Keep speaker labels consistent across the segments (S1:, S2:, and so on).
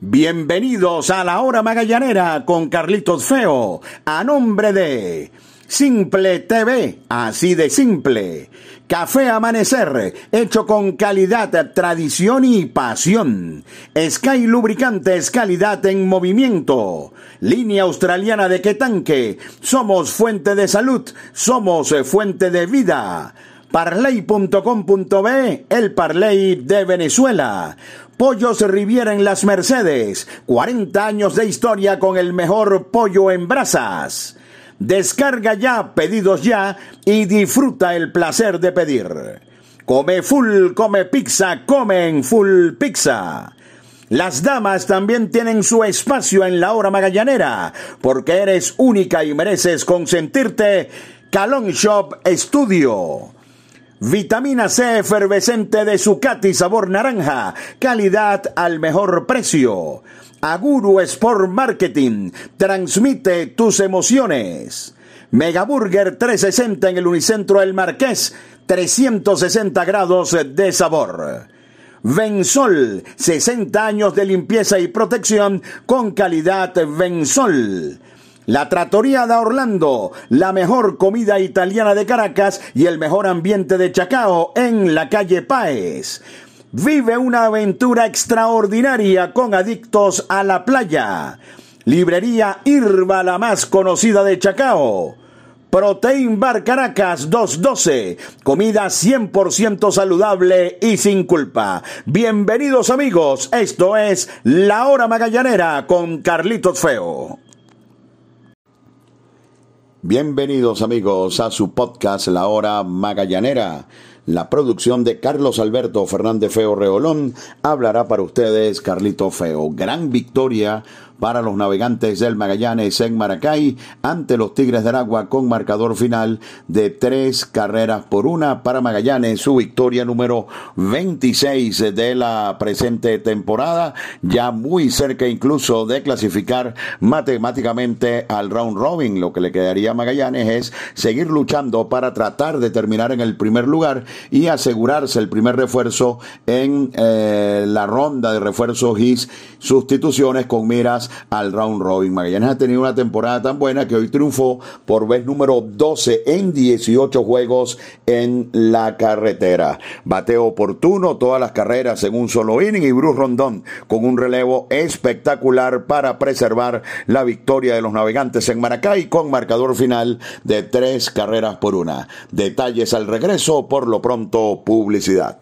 S1: Bienvenidos a la hora magallanera con Carlitos Feo, a nombre de Simple TV, así de simple. Café Amanecer, hecho con calidad, tradición y pasión. Sky Lubricantes, calidad en movimiento. Línea australiana de Quetanque, somos fuente de salud, somos fuente de vida. Parley.com.be, el Parley de Venezuela. Pollos Riviera en Las Mercedes, 40 años de historia con el mejor pollo en brasas. Descarga ya, pedidos ya y disfruta el placer de pedir. Come full, come pizza, comen full pizza. Las damas también tienen su espacio en la hora magallanera, porque eres única y mereces consentirte. Calon Shop Studio. Vitamina C efervescente de Zucati sabor naranja, calidad al mejor precio. Aguru Sport Marketing, transmite tus emociones. Megaburger 360 en el Unicentro El Marqués, 360 grados de sabor. Vensol, 60 años de limpieza y protección con calidad Vensol. La Trattoria de Orlando, la mejor comida italiana de Caracas y el mejor ambiente de Chacao en la calle Páez. Vive una aventura extraordinaria con adictos a la playa. Librería Irba, la más conocida de Chacao. Protein Bar Caracas 212. Comida 100% saludable y sin culpa. Bienvenidos amigos. Esto es La Hora Magallanera con Carlitos Feo. Bienvenidos amigos a su podcast La Hora Magallanera. La producción de Carlos Alberto Fernández Feo Reolón hablará para ustedes Carlito Feo. Gran victoria para los navegantes del Magallanes en Maracay ante los Tigres del Agua con marcador final de tres carreras por una para Magallanes, su victoria número 26 de la presente temporada, ya muy cerca incluso de clasificar matemáticamente al round robin. Lo que le quedaría a Magallanes es seguir luchando para tratar de terminar en el primer lugar y asegurarse el primer refuerzo en eh, la ronda de refuerzos y sustituciones con miras al round robin. Magallanes ha tenido una temporada tan buena que hoy triunfó por vez número 12 en 18 juegos en la carretera. Bateo oportuno, todas las carreras en un solo inning y Bruce Rondón con un relevo espectacular para preservar la victoria de los navegantes en Maracay con marcador final de tres carreras por una. Detalles al regreso, por lo pronto publicidad.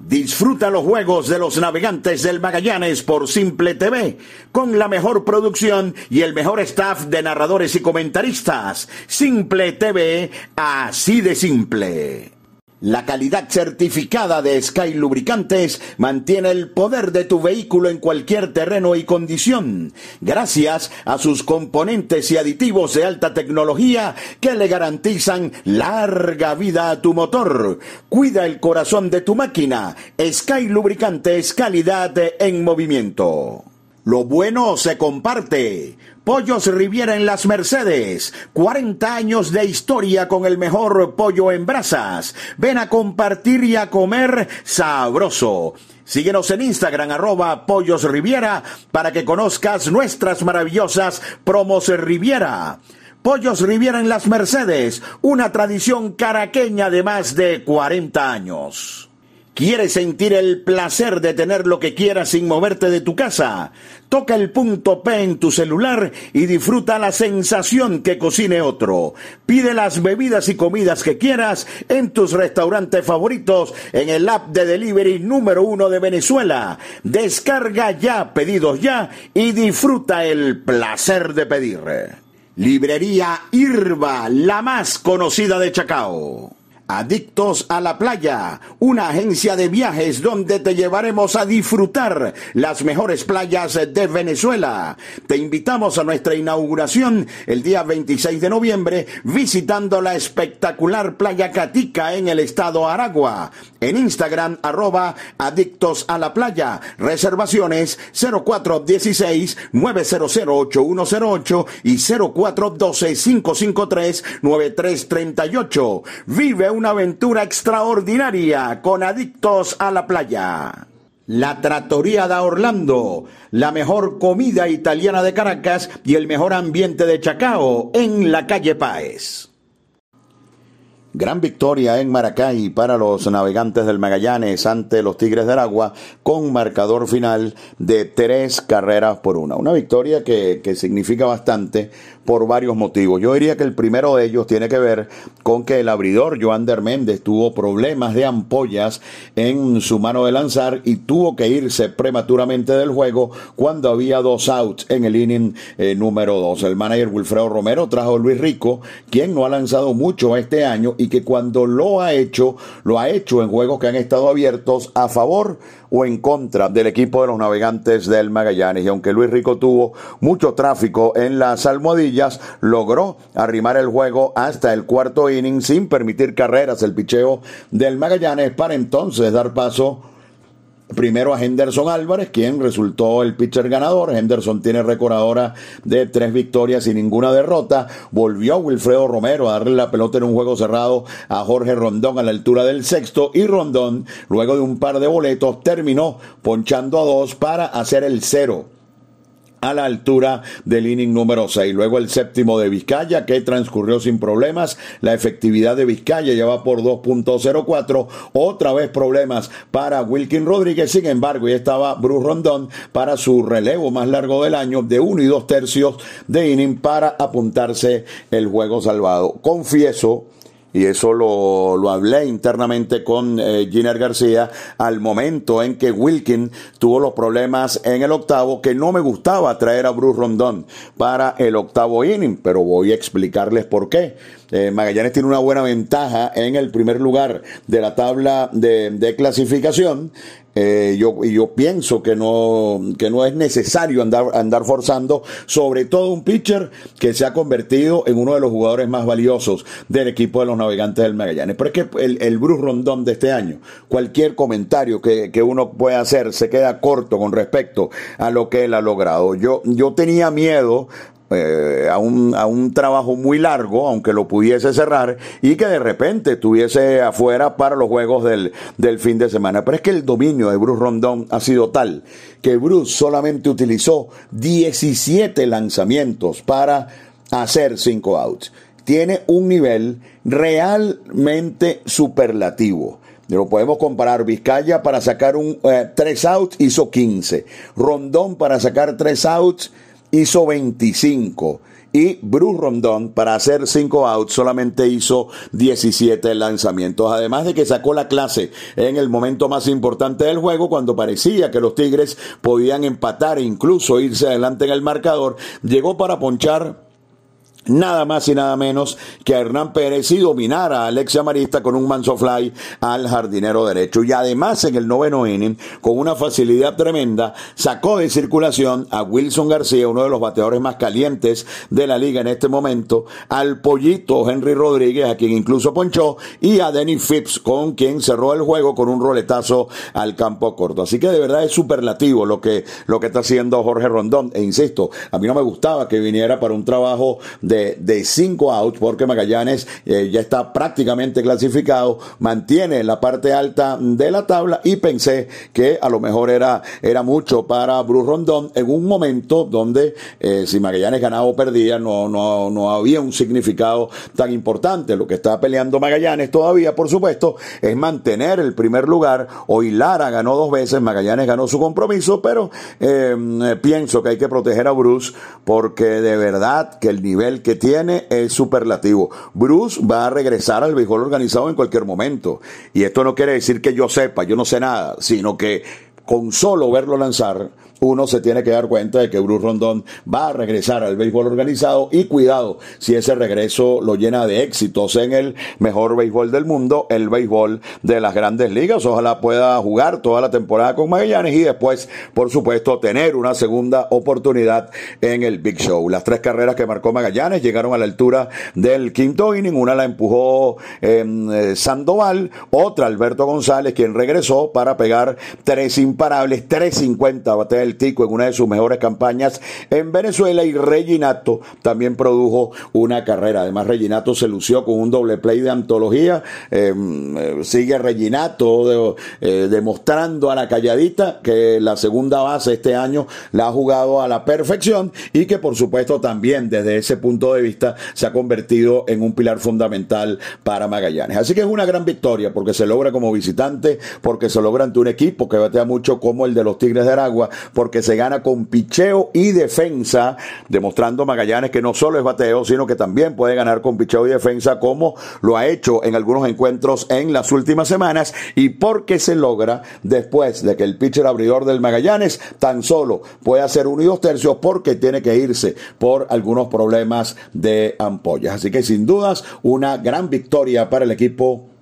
S1: Disfruta los juegos de los navegantes del Magallanes por Simple TV, con la mejor producción y el mejor staff de narradores y comentaristas. Simple TV, así de simple. La calidad certificada de Sky Lubricantes mantiene el poder de tu vehículo en cualquier terreno y condición, gracias a sus componentes y aditivos de alta tecnología que le garantizan larga vida a tu motor. Cuida el corazón de tu máquina. Sky Lubricantes, calidad en movimiento. Lo bueno se comparte. Pollos Riviera en Las Mercedes. 40 años de historia con el mejor pollo en brasas. Ven a compartir y a comer sabroso. Síguenos en Instagram arroba Pollos Riviera para que conozcas nuestras maravillosas promos Riviera. Pollos Riviera en Las Mercedes, una tradición caraqueña de más de 40 años. ¿Quieres sentir el placer de tener lo que quieras sin moverte de tu casa? Toca el punto P en tu celular y disfruta la sensación que cocine otro. Pide las bebidas y comidas que quieras en tus restaurantes favoritos en el app de delivery número uno de Venezuela. Descarga ya, pedidos ya y disfruta el placer de pedir. Librería Irba, la más conocida de Chacao. Adictos a la Playa, una agencia de viajes donde te llevaremos a disfrutar las mejores playas de Venezuela. Te invitamos a nuestra inauguración el día 26 de noviembre visitando la espectacular playa Catica en el estado Aragua. En Instagram arroba Adictos a la Playa. Reservaciones 0416 900 8108 y 0412 553 9338. Vive una aventura extraordinaria con Adictos a la Playa. La Trattoria da Orlando, la mejor comida italiana de Caracas y el mejor ambiente de Chacao en la calle Páez. Gran victoria en Maracay para los navegantes del Magallanes ante los Tigres del Agua con marcador final de tres carreras por una. Una victoria que, que significa bastante por varios motivos. Yo diría que el primero de ellos tiene que ver con que el abridor Joander Méndez tuvo problemas de ampollas en su mano de lanzar y tuvo que irse prematuramente del juego cuando había dos outs en el inning eh, número dos. El manager Wilfredo Romero trajo a Luis Rico, quien no ha lanzado mucho este año y que cuando lo ha hecho, lo ha hecho en juegos que han estado abiertos a favor o en contra del equipo de los navegantes del Magallanes. Y aunque Luis Rico tuvo mucho tráfico en las almohadillas, logró arrimar el juego hasta el cuarto inning sin permitir carreras el picheo del Magallanes para entonces dar paso Primero a Henderson Álvarez, quien resultó el pitcher ganador. Henderson tiene récord ahora de tres victorias y ninguna derrota. Volvió Wilfredo Romero a darle la pelota en un juego cerrado a Jorge Rondón a la altura del sexto. Y Rondón, luego de un par de boletos, terminó ponchando a dos para hacer el cero a la altura del inning número 6. Luego el séptimo de Vizcaya, que transcurrió sin problemas. La efectividad de Vizcaya ya va por 2.04. Otra vez problemas para Wilkin Rodríguez. Sin embargo, ya estaba Bruce Rondón para su relevo más largo del año de 1 y 2 tercios de inning para apuntarse el juego salvado. Confieso y eso lo, lo hablé internamente con eh, Giner García al momento en que Wilkin tuvo los problemas en el octavo, que no me gustaba traer a Bruce Rondón para el octavo inning, pero voy a explicarles por qué. Eh, Magallanes tiene una buena ventaja en el primer lugar de la tabla de, de clasificación eh, yo, yo pienso que no, que no es necesario andar, andar forzando, sobre todo un pitcher que se ha convertido en uno de los jugadores más valiosos del equipo de los navegantes del Magallanes. Pero es que el, el Bruce Rondón de este año, cualquier comentario que, que uno pueda hacer se queda corto con respecto a lo que él ha logrado. Yo, yo tenía miedo eh, a, un, a un trabajo muy largo, aunque lo pudiese cerrar, y que de repente estuviese afuera para los juegos del, del fin de semana. Pero es que el dominio de Bruce Rondón ha sido tal que Bruce solamente utilizó 17 lanzamientos para hacer 5 outs. Tiene un nivel realmente superlativo. Lo podemos comparar. Vizcaya para sacar un 3 eh, outs hizo 15. Rondón para sacar 3 outs hizo 25 y Bruce Rondón para hacer 5 outs solamente hizo 17 lanzamientos. Además de que sacó la clase en el momento más importante del juego cuando parecía que los Tigres podían empatar e incluso irse adelante en el marcador, llegó para ponchar nada más y nada menos que a Hernán Pérez y dominar a Alexia Marista con un manso fly al jardinero derecho. Y además en el noveno inning, con una facilidad tremenda, sacó de circulación a Wilson García, uno de los bateadores más calientes de la liga en este momento, al pollito Henry Rodríguez, a quien incluso ponchó, y a Denny Phipps, con quien cerró el juego con un roletazo al campo corto. Así que de verdad es superlativo lo que, lo que está haciendo Jorge Rondón. E insisto, a mí no me gustaba que viniera para un trabajo de de, cinco outs porque Magallanes eh, ya está prácticamente clasificado, mantiene la parte alta de la tabla y pensé que a lo mejor era, era mucho para Bruce Rondón en un momento donde eh, si Magallanes ganaba o perdía no, no, no había un significado tan importante. Lo que está peleando Magallanes todavía, por supuesto, es mantener el primer lugar. Hoy Lara ganó dos veces, Magallanes ganó su compromiso, pero eh, pienso que hay que proteger a Bruce porque de verdad que el nivel que tiene es superlativo. Bruce va a regresar al béisbol organizado en cualquier momento. Y esto no quiere decir que yo sepa, yo no sé nada, sino que con solo verlo lanzar, uno se tiene que dar cuenta de que Bruce Rondón va a regresar al béisbol organizado y cuidado si ese regreso lo llena de éxitos en el mejor béisbol del mundo, el béisbol de las grandes ligas. Ojalá pueda jugar toda la temporada con Magallanes y después, por supuesto, tener una segunda oportunidad en el Big Show. Las tres carreras que marcó Magallanes llegaron a la altura del quinto inning. Una la empujó eh, Sandoval, otra Alberto González, quien regresó para pegar tres imparables, 3.50 bate el Tico en una de sus mejores campañas en Venezuela y Reginato también produjo una carrera. Además, Reginato se lució con un doble play de antología. Em, eh, sigue Reginato eh, demostrando a la calladita que la segunda base este año la ha jugado a la perfección y que por supuesto también desde ese punto de vista se ha convertido en un pilar fundamental para Magallanes. Así que es una gran victoria porque se logra como visitante, porque se logra ante un equipo que batea mucho como el de los Tigres de Aragua, porque se gana con picheo y defensa, demostrando Magallanes que no solo es bateo, sino que también puede ganar con picheo y defensa como lo ha hecho en algunos encuentros en las últimas semanas y porque se logra después de que el pitcher abridor del Magallanes tan solo puede hacer uno y dos tercios porque tiene que irse por algunos problemas de ampollas. Así que sin dudas una gran victoria para el equipo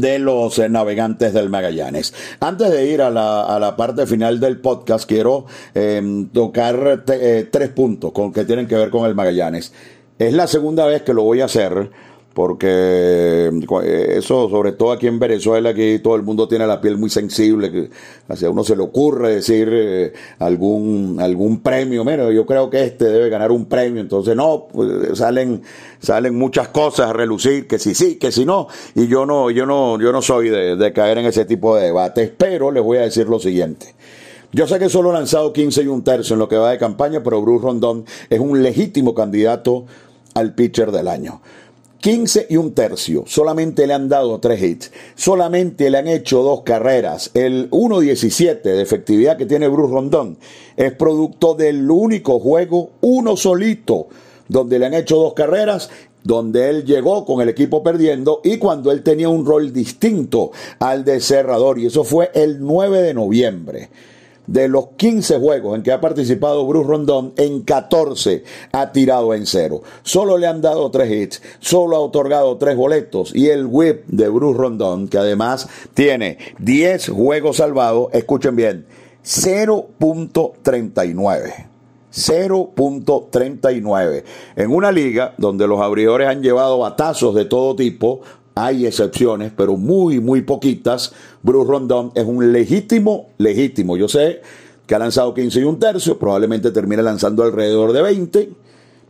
S1: de los eh, navegantes del Magallanes. Antes de ir a la, a la parte final del podcast, quiero em, tocar eh, tres puntos con, que tienen que ver con el Magallanes. Es la segunda vez que lo voy a hacer porque eh, eso, sobre todo aquí en Venezuela, aquí todo el mundo tiene la piel muy sensible, que a uno se le ocurre decir eh, algún algún premio, mira, yo creo que este debe ganar un premio, entonces no, pues, salen salen muchas cosas a relucir, que si sí, que si no, y yo no yo no yo no soy de, de caer en ese tipo de debates, pero les voy a decir lo siguiente. Yo sé que solo ha lanzado 15 y un tercio en lo que va de campaña, pero Bruce Rondón es un legítimo candidato al pitcher del año. 15 y un tercio. Solamente le han dado tres hits. Solamente le han hecho dos carreras. El 1.17 de efectividad que tiene Bruce Rondón es producto del único juego, uno solito, donde le han hecho dos carreras donde él llegó con el equipo perdiendo y cuando él tenía un rol distinto al de cerrador y eso fue el 9 de noviembre. De los 15 juegos en que ha participado Bruce Rondón, en 14 ha tirado en cero. Solo le han dado tres hits, solo ha otorgado tres boletos y el whip de Bruce Rondón, que además tiene 10 juegos salvados, escuchen bien, 0.39. 0.39. En una liga donde los abridores han llevado batazos de todo tipo, hay excepciones, pero muy, muy poquitas. Bruce Rondón es un legítimo, legítimo. Yo sé que ha lanzado 15 y un tercio, probablemente termine lanzando alrededor de 20.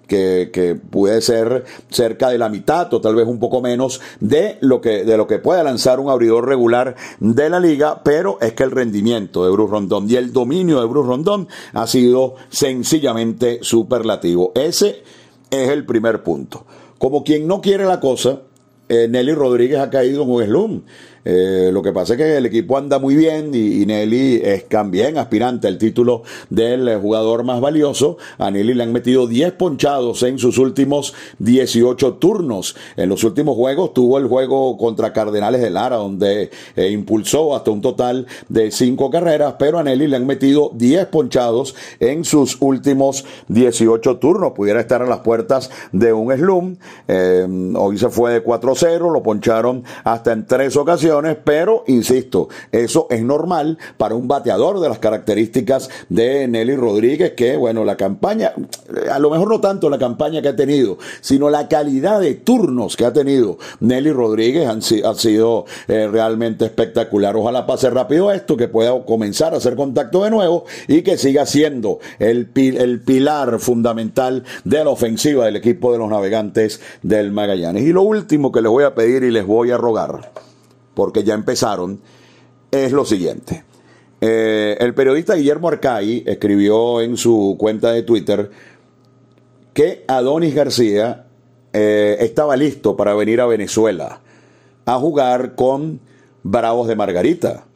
S1: Que, puede ser cerca de la mitad o tal vez un poco menos de lo que de lo que pueda lanzar un abridor regular de la liga, pero es que el rendimiento de Bruce Rondón y el dominio de Bruce Rondón ha sido sencillamente superlativo. Ese es el primer punto. Como quien no quiere la cosa, eh, Nelly Rodríguez ha caído en un slum. Eh, lo que pasa es que el equipo anda muy bien y, Nelly es también aspirante al título del eh, jugador más valioso. A Nelly le han metido 10 ponchados en sus últimos 18 turnos. En los últimos juegos tuvo el juego contra Cardenales de Lara, donde impulsó hasta un total de 5 carreras, pero a Nelly le han metido 10 ponchados en sus últimos 18 turnos. Pudiera estar a las puertas de un slum. hoy se fue de 4 cero, lo poncharon hasta en tres ocasiones, pero insisto, eso es normal para un bateador de las características de Nelly Rodríguez, que bueno, la campaña, a lo mejor no tanto la campaña que ha tenido, sino la calidad de turnos que ha tenido Nelly Rodríguez ha sido eh, realmente espectacular. Ojalá pase rápido esto, que pueda comenzar a hacer contacto de nuevo y que siga siendo el pilar fundamental de la ofensiva del equipo de los navegantes del Magallanes. Y lo último que les voy a pedir y les voy a rogar, porque ya empezaron, es lo siguiente. Eh, el periodista Guillermo Arcay escribió en su cuenta de Twitter que Adonis García eh, estaba listo para venir a Venezuela a jugar con Bravos de Margarita.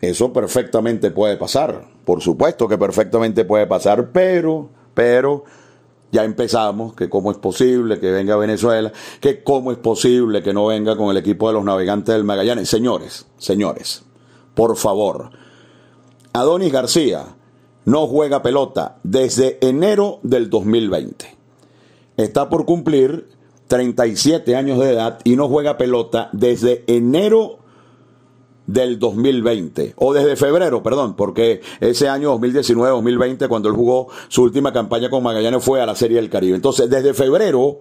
S1: Eso perfectamente puede pasar, por supuesto que perfectamente puede pasar, pero, pero ya empezamos, que cómo es posible que venga a Venezuela, que cómo es posible que no venga con el equipo de los navegantes del Magallanes. Señores, señores, por favor, Adonis García no juega pelota desde enero del 2020. Está por cumplir 37 años de edad y no juega pelota desde enero del 2020, o desde febrero, perdón, porque ese año 2019-2020, cuando él jugó su última campaña con Magallanes, fue a la Serie del Caribe. Entonces, desde febrero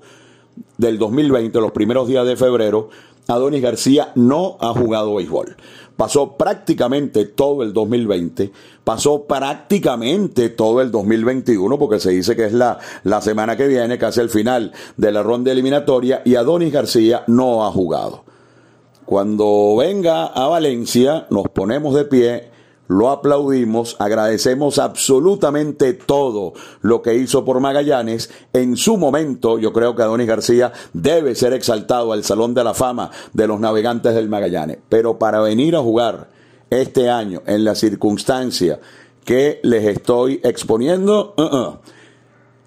S1: del 2020, los primeros días de febrero, Adonis García no ha jugado béisbol. pasó prácticamente todo el 2020, pasó prácticamente todo el 2021, porque se dice que es la, la semana que viene, casi el final de la ronda eliminatoria, y Adonis García no ha jugado. Cuando venga a Valencia, nos ponemos de pie lo aplaudimos, agradecemos absolutamente todo lo que hizo por Magallanes. En su momento, yo creo que Adonis García debe ser exaltado al Salón de la Fama de los Navegantes del Magallanes. Pero para venir a jugar este año en la circunstancia que les estoy exponiendo, uh -uh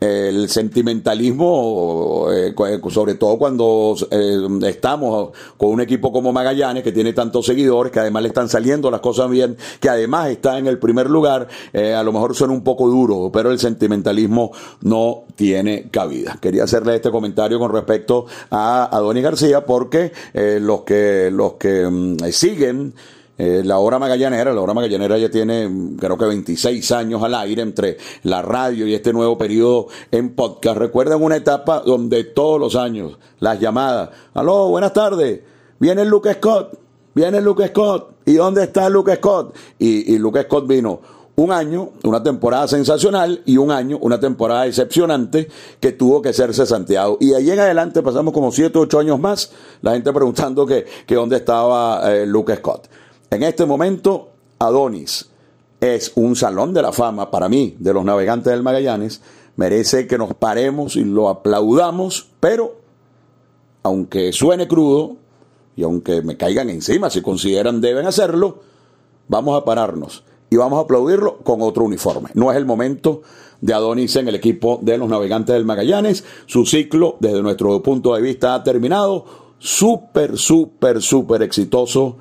S1: el sentimentalismo, eh, sobre todo cuando eh, estamos con un equipo como Magallanes, que tiene tantos seguidores, que además le están saliendo las cosas bien, que además está en el primer lugar, eh, a lo mejor suena un poco duro, pero el sentimentalismo no tiene cabida. Quería hacerle este comentario con respecto a, a Donny García, porque los que, los que um, siguen eh, la hora magallanera, la hora magallanera ya tiene creo que 26 años al aire entre la radio y este nuevo periodo en podcast. Recuerden una etapa donde todos los años las llamadas, aló, buenas tardes, viene Luke Scott, viene Luke Scott, ¿y dónde está Luke Scott? Y, y Luke Scott vino un año, una temporada sensacional y un año, una temporada decepcionante que tuvo que serse Santiago. Y ahí en adelante pasamos como 7 o 8 años más, la gente preguntando que, que dónde estaba eh, Luke Scott. En este momento, Adonis es un salón de la fama para mí de los navegantes del Magallanes. Merece que nos paremos y lo aplaudamos, pero aunque suene crudo y aunque me caigan encima, si consideran deben hacerlo, vamos a pararnos y vamos a aplaudirlo con otro uniforme. No es el momento de Adonis en el equipo de los navegantes del Magallanes. Su ciclo, desde nuestro punto de vista, ha terminado. Súper, súper, súper exitoso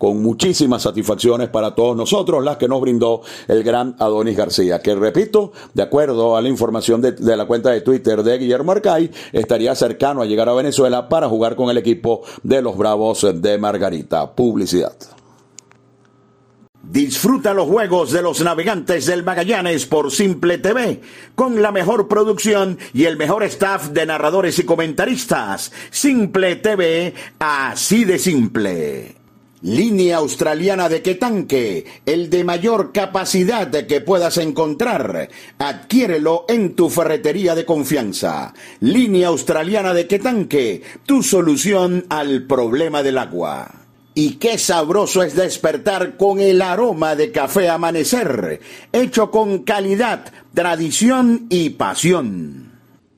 S1: con muchísimas satisfacciones para todos nosotros, las que nos brindó el gran Adonis García, que repito, de acuerdo a la información de, la cuenta de Twitter de Guillermo Arcay, estaría cercano a llegar a Venezuela para jugar con el equipo de los Bravos de Margarita. Publicidad. Disfruta los juegos de los navegantes del Magallanes por Simple TV, con la mejor producción y el mejor staff de narradores y comentaristas. Simple TV, así de simple. Línea australiana de Quetanque, el de mayor capacidad que puedas encontrar. Adquiérelo en tu ferretería de confianza. Línea australiana de Quetanque, tu solución al problema del agua. Y qué sabroso es despertar con el aroma de café amanecer, hecho con calidad, tradición y pasión.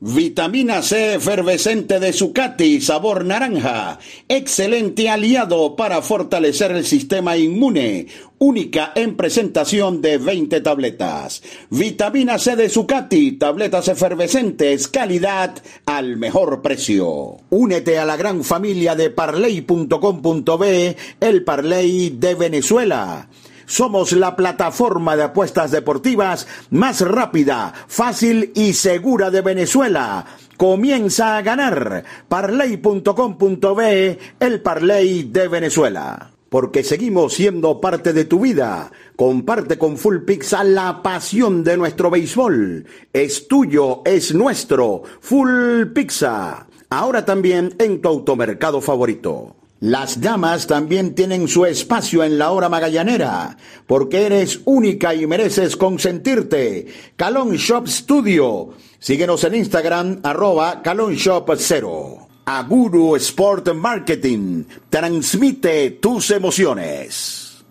S1: Vitamina C efervescente de Zucati, sabor naranja. Excelente aliado para fortalecer el sistema inmune. Única en presentación de 20 tabletas. Vitamina C de Zucati, tabletas efervescentes, calidad al mejor precio. Únete a la gran familia de parley.com.be, el Parley de Venezuela. Somos la plataforma de apuestas deportivas más rápida, fácil y segura de Venezuela. Comienza a ganar. Parley.com.be, el Parley de Venezuela. Porque seguimos siendo parte de tu vida. Comparte con Full Pizza la pasión de nuestro béisbol. Es tuyo, es nuestro. Full Pizza. Ahora también en tu automercado favorito. Las damas también tienen su espacio en la hora magallanera, porque eres única y mereces consentirte. Calon Shop Studio. Síguenos en Instagram, arroba Calon Shop 0. Aguru Sport Marketing. Transmite tus emociones.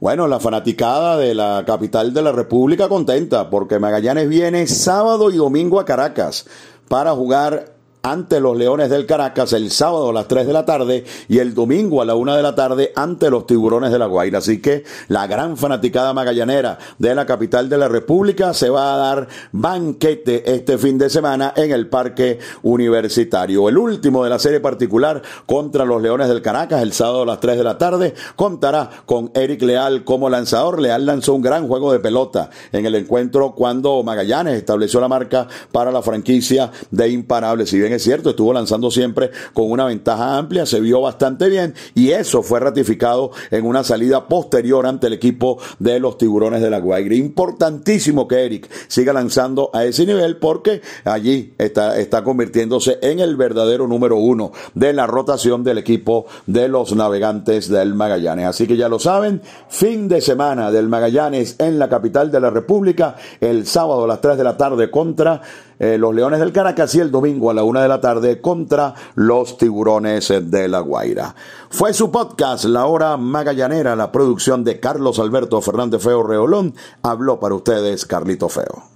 S1: Bueno, la fanaticada de la capital de la República contenta porque Magallanes viene sábado y domingo a Caracas para jugar ante los Leones del Caracas el sábado a las 3 de la tarde y el domingo a la 1 de la tarde ante los Tiburones de la Guaira. Así que la gran fanaticada magallanera de la capital de la República se va a dar banquete este fin de semana en el Parque Universitario. El último de la serie particular contra los Leones del Caracas el sábado a las 3 de la tarde contará con Eric Leal como lanzador. Leal lanzó un gran juego de pelota en el encuentro cuando Magallanes estableció la marca para la franquicia de imparables. Si bien es cierto, estuvo lanzando siempre con una ventaja amplia, se vio bastante bien y eso fue ratificado en una salida posterior ante el equipo de los tiburones de la Guaira. Importantísimo que Eric siga lanzando a ese nivel porque allí está, está convirtiéndose en el verdadero número uno de la rotación del equipo de los navegantes del Magallanes. Así que ya lo saben, fin de semana del Magallanes en la capital de la República, el sábado a las 3 de la tarde contra eh, los Leones del Caracas y el domingo a la una de la tarde contra los Tiburones de la Guaira. Fue su podcast, La Hora Magallanera, la producción de Carlos Alberto Fernández Feo Reolón. Habló para ustedes Carlito Feo.